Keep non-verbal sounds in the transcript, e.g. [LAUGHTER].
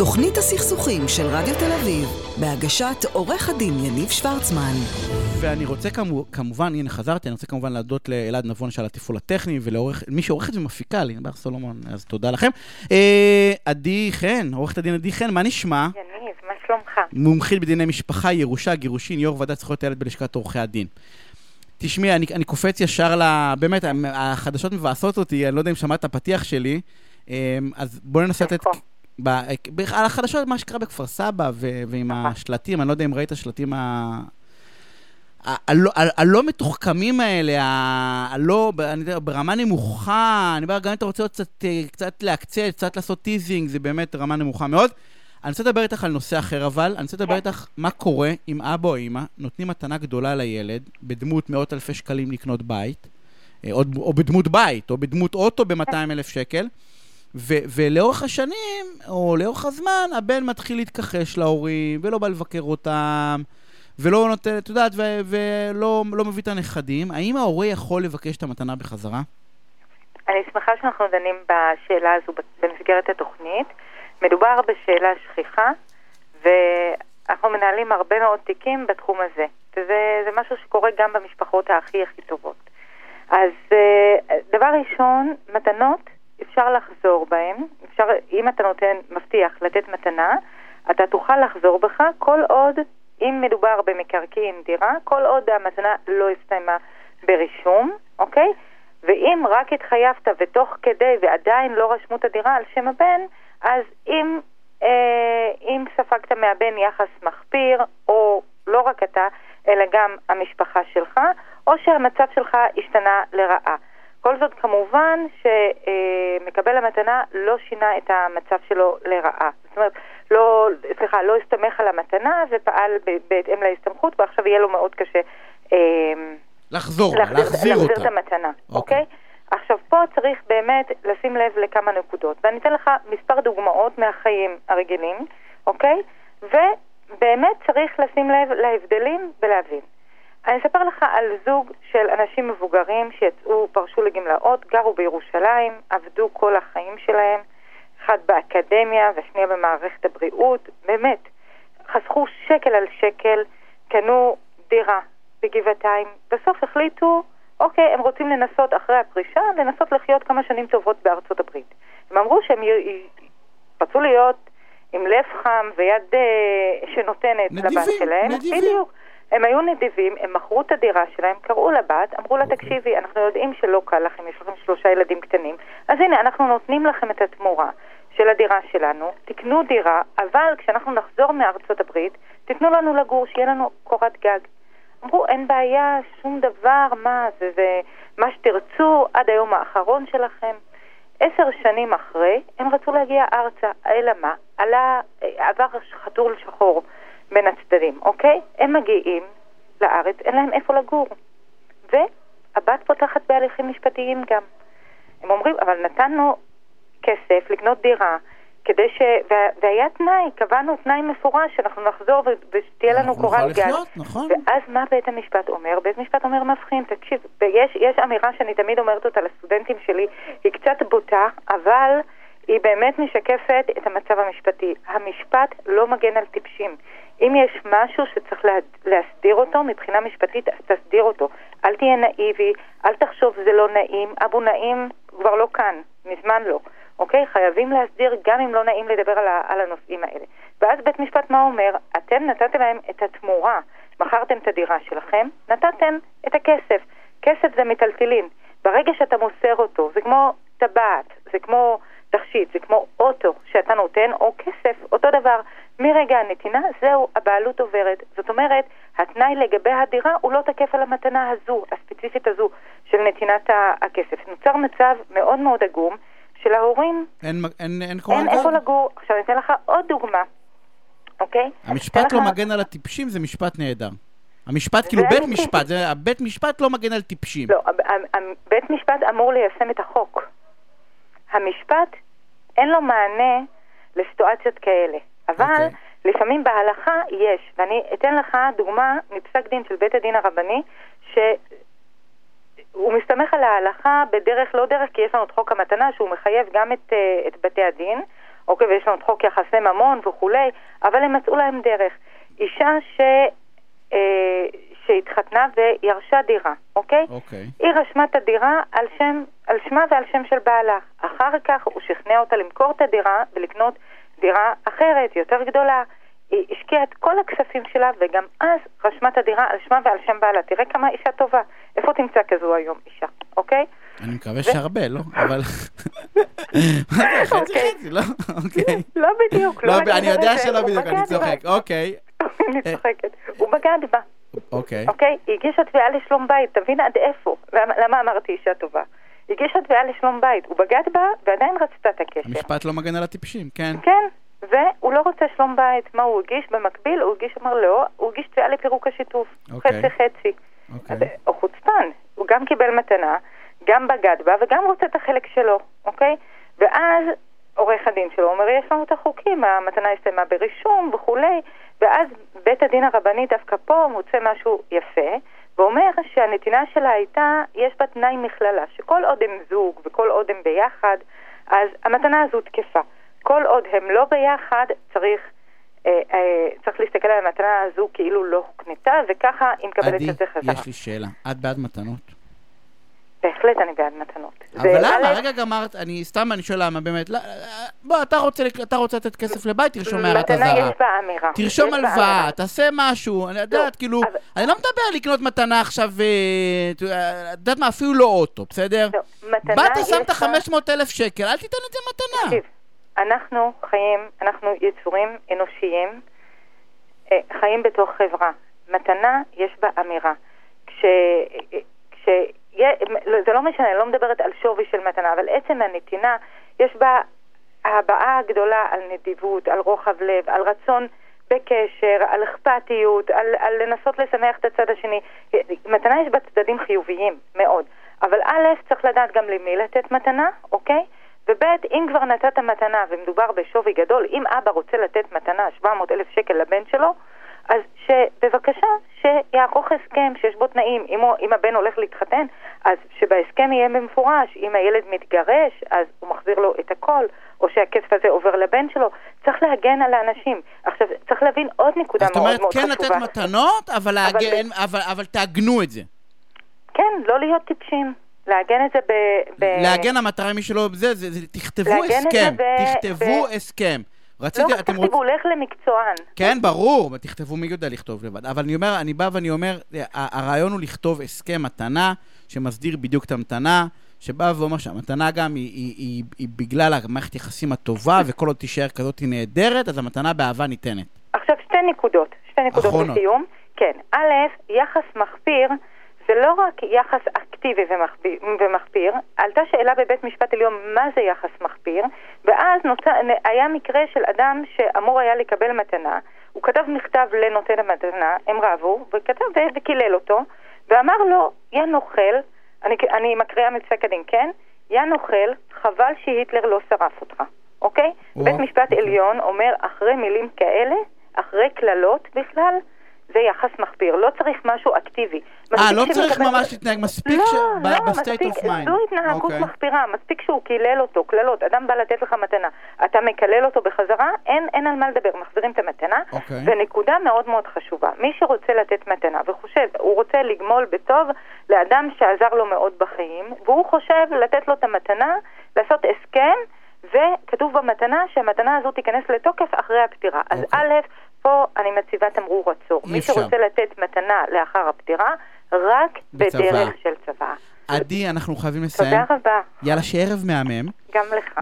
תוכנית הסכסוכים של רדיו תל אביב, בהגשת עורך הדין יניב שוורצמן. ואני רוצה כמו, כמובן, הנה חזרתי, אני רוצה כמובן להודות לאלעד נבון שעל התפעול הטכני, ולמי שעורכת ומפיקה לי, בר סולומון, אז תודה לכם. אה, עדי חן, עורכת הדין עדי חן, מה נשמע? יניב, מה שלומך? מומחית בדיני משפחה, ירושה, גירושין, יו"ר ועדת זכויות הילד בלשכת עורכי הדין. תשמעי, אני, אני קופץ ישר ל... באמת, החדשות מבאסות אותי, אני לא יודע אם שמעת את הפתיח שלי, אה, אז בואו ננסה לתת... ב, על החדשות, מה שקרה בכפר סבא ו, ועם השלטים, אני לא יודע אם ראית השלטים ה... הלא, הלא מתוחכמים האלה, הלא, אני יודע, ברמה נמוכה, אני אומר, גם אם אתה רוצה קצת, קצת להקצה, קצת לעשות teasing, זה באמת רמה נמוכה מאוד. אני רוצה לדבר איתך על נושא אחר אבל, אני רוצה לדבר איתך מה קורה אם אבא או אמא נותנים מתנה גדולה לילד, בדמות מאות אלפי שקלים לקנות בית, או, או בדמות בית, או בדמות אוטו ב-200 אלף שקל, ו- ולאורך השנים, או לאורך הזמן, הבן מתחיל להתכחש להורים, ולא בא לבקר אותם, ולא נותן, את יודעת, ו- ולא לא מביא את הנכדים. האם ההורה יכול לבקש את המתנה בחזרה? אני שמחה שאנחנו דנים בשאלה הזו במסגרת התוכנית. מדובר בשאלה שכיחה, ואנחנו מנהלים הרבה מאוד תיקים בתחום הזה. וזה משהו שקורה גם במשפחות הכי הכי טובות. אז אה, דבר ראשון, מתנות אפשר לחזור בהם, אפשר, אם אתה נותן, מבטיח לתת מתנה, אתה תוכל לחזור בך כל עוד, אם מדובר במקרקעין דירה, כל עוד המתנה לא הסתיימה ברישום, אוקיי? ואם רק התחייבת ותוך כדי ועדיין לא רשמו את הדירה על שם הבן, אז אם, אה, אם ספגת מהבן יחס מחפיר, או לא רק אתה, אלא גם המשפחה שלך, או שהמצב שלך השתנה לרעה. כל זאת כמובן שמקבל המתנה לא שינה את המצב שלו לרעה. זאת אומרת, לא, סליחה, לא הסתמך על המתנה ופעל בהתאם להסתמכות, ועכשיו יהיה לו מאוד קשה אה, לחזור, להחזיר, להחזיר אותה. להחזיר את המתנה, אוקיי? Okay. Okay? עכשיו, פה צריך באמת לשים לב לכמה נקודות, ואני אתן לך מספר דוגמאות מהחיים הרגילים, אוקיי? ובאמת צריך לשים לב להבדלים ולהבין. אני אספר לך על זוג של אנשים מבוגרים שיצאו, פרשו לגמלאות, גרו בירושלים, עבדו כל החיים שלהם, אחד באקדמיה והשנייה במערכת הבריאות, באמת, חסכו שקל על שקל, קנו דירה בגבעתיים, בסוף החליטו, אוקיי, הם רוצים לנסות אחרי הפרישה, לנסות לחיות כמה שנים טובות בארצות הברית. הם אמרו שהם רצו להיות עם לב חם ויד uh, שנותנת נדיבים, לבת שלהם. נדיבים. בדיוק. הם היו נדיבים, הם מכרו את הדירה שלהם, קראו לבת, אמרו לה, תקשיבי, אנחנו יודעים שלא קל לכם, יש לכם שלושה ילדים קטנים, אז הנה, אנחנו נותנים לכם את התמורה של הדירה שלנו, תקנו דירה, אבל כשאנחנו נחזור מארצות הברית, תיתנו לנו לגור, שיהיה לנו קורת גג. אמרו, אין בעיה, שום דבר, מה, זה, זה מה שתרצו עד היום האחרון שלכם. עשר שנים אחרי, הם רצו להגיע ארצה, אלא מה? עלה, עבר חתול שחור. בין הצדדים, אוקיי? הם מגיעים לארץ, אין להם איפה לגור. והבת פותחת בהליכים משפטיים גם. הם אומרים, אבל נתנו כסף לקנות דירה, כדי ש... והיה תנאי, קבענו תנאי מפורש, שאנחנו נחזור ושתהיה לנו קורת גג. נכון. ואז מה בית המשפט אומר? בית המשפט אומר מבחין, תקשיב, ויש יש אמירה שאני תמיד אומרת אותה לסטודנטים שלי, היא קצת בוטה, אבל היא באמת משקפת את המצב המשפטי. המשפט לא מגן על טיפשים. אם יש משהו שצריך לה, להסדיר אותו מבחינה משפטית, אז תסדיר אותו. אל תהיה נאיבי, אל תחשוב זה לא נעים. אבו נעים כבר לא כאן, מזמן לא. אוקיי? חייבים להסדיר גם אם לא נעים לדבר על, ה, על הנושאים האלה. ואז בית משפט מה אומר? אתם נתתם להם את התמורה. מכרתם את הדירה שלכם, נתתם את הכסף. כסף זה מטלטלין. ברגע שאתה מוסר אותו, זה כמו טבעת, זה כמו תכשיט, זה כמו אוטו שאתה נותן, או כסף, אותו דבר. מרגע הנתינה, זהו, הבעלות עוברת. זאת אומרת, התנאי לגבי הדירה הוא לא תקף על המתנה הזו, הספציפית הזו, של נתינת הכסף. נוצר מצב מאוד מאוד עגום, שלהורים אין, אין, אין, אין איפה לגור. עכשיו אני אתן לך עוד דוגמה, אוקיי? המשפט לא לך... מגן על הטיפשים, זה משפט נהדר. המשפט, כאילו בית משפט, זה, הבית משפט לא מגן על טיפשים. לא, בית משפט אמור ליישם את החוק. המשפט, אין לו מענה לסיטואציות כאלה. אבל okay. אוקיי. לפעמים בהלכה יש, ואני אתן לך דוגמה מפסק דין של בית הדין הרבני, שהוא מסתמך על ההלכה בדרך לא דרך, כי יש לנו את חוק המתנה שהוא מחייב גם את, אה, את בתי הדין, אוקיי, ויש לנו את חוק יחסי ממון וכולי, אבל הם מצאו להם דרך. אישה ש... אה, שהתחתנה וירשה דירה, אוקיי? אוקיי. היא רשמה את הדירה על, שם, על שמה ועל שם של בעלה. אחר כך הוא שכנע אותה למכור את הדירה ולקנות דירה אחרת, יותר גדולה. היא השקיעה את כל הכספים שלה וגם אז רשמה את הדירה על שמה ועל שם בעלה. תראה כמה אישה טובה. איפה תמצא כזו היום אישה, אוקיי? אני מקווה שהרבה, לא? אבל... אוקיי. לא? אוקיי. לא בדיוק, לא, נגיד אני יודע שלא בדיוק, אני צוחק. אוקיי, אני צוחקת. הוא בגד בה. אוקיי. אוקיי? היא הגישה תביעה לשלום בית, תבין עד איפה. למה, למה אמרתי אישה טובה? היא הגישה תביעה לשלום בית, הוא בגד בה ועדיין רצתה את הקשר. המשפט לא מגן על הטיפשים, כן. כן, והוא לא רוצה שלום בית. מה הוא הגיש במקביל? הוא הגיש, אמר לא, הוא הגיש תביעה לפירוק השיתוף. אוקיי. חצי חצי. אוקיי. אז הוא חוצפן, הוא גם קיבל מתנה, גם בגד בה וגם רוצה את החלק שלו, אוקיי? ואז עורך הדין שלו אומר, יש לנו את החוקים, המתנה הסתיימה ברישום וכולי, ואז בית הדין הרבני דווקא פה מוצא משהו יפה, ואומר שהנתינה שלה הייתה, יש בה תנאי מכללה, שכל עוד הם זוג וכל עוד הם ביחד, אז המתנה הזו תקפה. כל עוד הם לא ביחד, צריך... אה, אה, צריך להסתכל על המתנה הזו כאילו לא הוקנתה, וככה היא מקבלת עדי, את זה חזרה. יש לי שאלה. את בעד מתנות? בהחלט אני בעד מתנות. אבל למה? רגע גמרת, אני סתם, אני שואל למה, באמת. לא, בוא, אתה רוצה לק- אתה רוצה לתת כסף לבית, תרשום הערת מתנה אזהרה. יש בה אמירה. תרשום הלוואה. תעשה משהו, אני יודעת, כאילו, אבל- אני לא מדבר על לקנות מתנה עכשיו, אה, את יודעת מה, אפילו לא אוטו, בסדר? לא, מתנה באת, שמת בה- 500 אלף שקל, אל תיתן את זה מתנה. תקשיב, אנחנו חיים, אנחנו יצורים אנושיים, אה, חיים בתוך חברה. מתנה יש בה אמירה. כש... יה- זה לא משנה, אני לא מדברת על שווי של מתנה, אבל עצם הנתינה, יש בה הבעה גדולה על נדיבות, על רוחב לב, על רצון בקשר, על אכפתיות, על, על לנסות לשמח את הצד השני. מתנה יש בה צדדים חיוביים מאוד, אבל א', צריך לדעת גם למי לתת מתנה, אוקיי? וב', אם כבר נתת מתנה ומדובר בשווי גדול, אם אבא רוצה לתת מתנה 700 אלף שקל לבן שלו, אז שבבקשה, שיערוך הסכם שיש בו תנאים. אם, הוא, אם הבן הולך להתחתן, אז שבהסכם יהיה במפורש. אם הילד מתגרש, אז הוא מחזיר לו את הכל, או שהכסף הזה עובר לבן שלו. צריך להגן על האנשים. עכשיו, צריך להבין עוד נקודה זאת מאוד אומרת, מאוד כן חשובה. לתת מתנות, אבל להגן- ב- אבל- אבל תעגנו את זה. כן, לא להיות טיפשים. לעגן את זה ב... ב... להגן המטרה מי שלא זה, זה, זה, תכתבו לעגן הסכם, ב- תכתבו ב- הסכם. לא רציתי, רק אתם רוצים... לך למקצוען. כן, ברור, תכתבו מי יודע לכתוב לבד. אבל אני אומר, אני בא ואני אומר, ה- הרעיון הוא לכתוב הסכם מתנה, שמסדיר בדיוק את המתנה, שבא ואומר שהמתנה גם היא, היא, היא, היא בגלל המערכת יחסים הטובה, [LAUGHS] וכל עוד תישאר כזאת היא נהדרת, אז המתנה באהבה ניתנת. עכשיו שתי נקודות, שתי נקודות אחרונות. לסיום. כן, א', יחס מחפיר זה לא רק יחס אקטיבי ומחפיר, עלתה שאלה בבית משפט עליון מה זה יחס מחפיר, ואז נוצא, היה מקרה של אדם שאמור היה לקבל מתנה, הוא כתב מכתב לנותן המתנה, הם רבו, וכתב וקילל אותו, ואמר לו, יא נוכל, אני, אני מקריאה מפסק הדין, כן? יא נוכל, חבל שהיטלר לא שרף אותך, אוקיי? או, בית משפט אוקיי. עליון אומר, אחרי מילים כאלה, אחרי קללות בכלל, זה יחס מחפיר, לא צריך משהו אקטיבי. אה, מספיק לא צריך שמקבל- ממש להתנהג, מספיק לא, ש... לא, ב state מספיק, of mind. זו התנהגות אוקיי. מחפירה, מספיק שהוא קילל אותו, קללות, אדם בא לתת לך מתנה, אתה מקלל אותו בחזרה, אין, אין על מה לדבר, מחזירים את המתנה. אוקיי. ונקודה מאוד מאוד חשובה, מי שרוצה לתת מתנה וחושב, הוא רוצה לגמול בטוב לאדם שעזר לו מאוד בחיים, והוא חושב לתת לו את המתנה, לעשות הסכם, וכתוב במתנה שהמתנה הזו תיכנס לתוקף אחרי הפטירה. אז אוקיי. א', פה אני מציבה תמרור עצור. מי אפשר. שרוצה לתת מתנה לאחר הפטירה, רק בצבא. בדרך של צבא. עדי, אנחנו חייבים לסיים. תודה רבה, יאללה, שערב מהמם. גם לך.